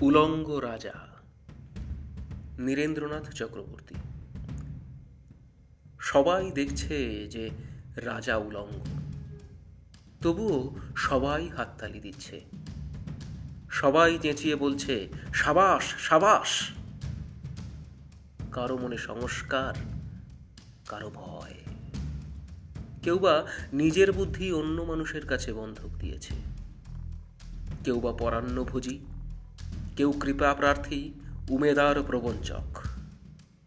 উলঙ্গ রাজা নীরেন্দ্রনাথ চক্রবর্তী। সবাই দেখছে যে রাজা উলঙ্গ। তবুও সবাই হাততালি দিচ্ছে। সবাই চেঁচিয়ে বলছে, সাবাস সাবাস! কারও মনে সংস্কার, কারও ভয়। কেউ বা নিজের বুদ্ধি অন্য মানুষের কাছে বন্ধক দিয়েছে। কেউ বা পরান্নভোজী কেউ কৃপা প্রার্থী, উমেদার প্রবঞ্চক।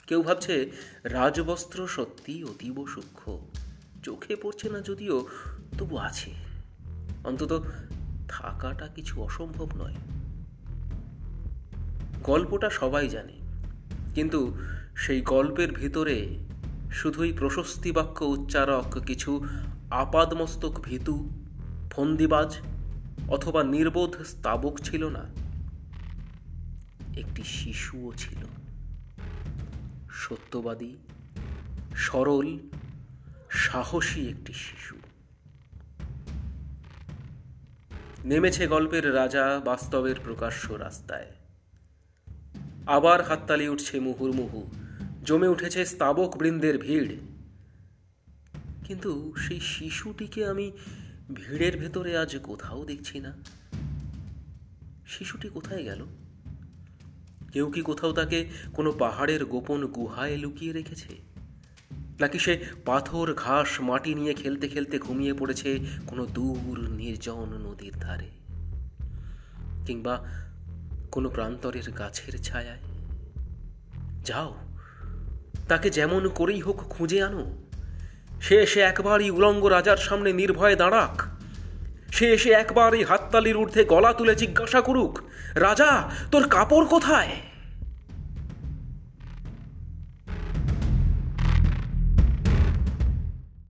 কেউ ভাবছে রাজবস্ত্র সত্যি অতীব সূক্ষ্ম, চোখে পড়ছে না যদিও তবু আছে। অন্তত থাকাটা কিছু অসম্ভব নয়। গল্পটা সবাই জানে, কিন্তু সেই গল্পের ভিতরে শুধুই প্রশস্তি বাক্য উচ্চারক কিছু আপাদমস্তক ভীতু, ফন্দিবাজ অথবা নির্বোধ স্তাবক ছিল না। একটি শিশুও ছিল। সত্যবাদী, সরল, সাহসী একটি শিশু। নেমেছে গল্পের রাজা বাস্তবের প্রকাশ্য রাস্তায়। আবার হাততালি উঠছে মুহুর্মুহু। জমে উঠেছে স্তাবক বৃন্দের ভিড়। কিন্তু সেই শিশুটিকে আমি ভিড়ের ভেতরে আজ কোথাও দেখছি না। শিশুটি কোথায় গেল? কেউ কি কোথাও তাকে কোনো পাহাড়ের গোপন গুহায় লুকিয়ে রেখেছে? নাকি সে পাথর, ঘাস, মাটি নিয়ে খেলতে খেলতে ঘুমিয়ে পড়েছে কোনো দূর, নির্জন নদীর ধারে? কিংবা কোনো প্রান্তরের গাছের ছায়ায়? যাও, তাকে যেমন করেই হোক খুঁজে আনো। সে এসে একবারই উলঙ্গ রাজার সামনে নির্ভয়ে দাঁড়াক। সে এসে একবার এই হাততালির ঊর্ধ্বে গলা তুলে জিজ্ঞাসা করুক রাজা তোর কাপড় কোথায়?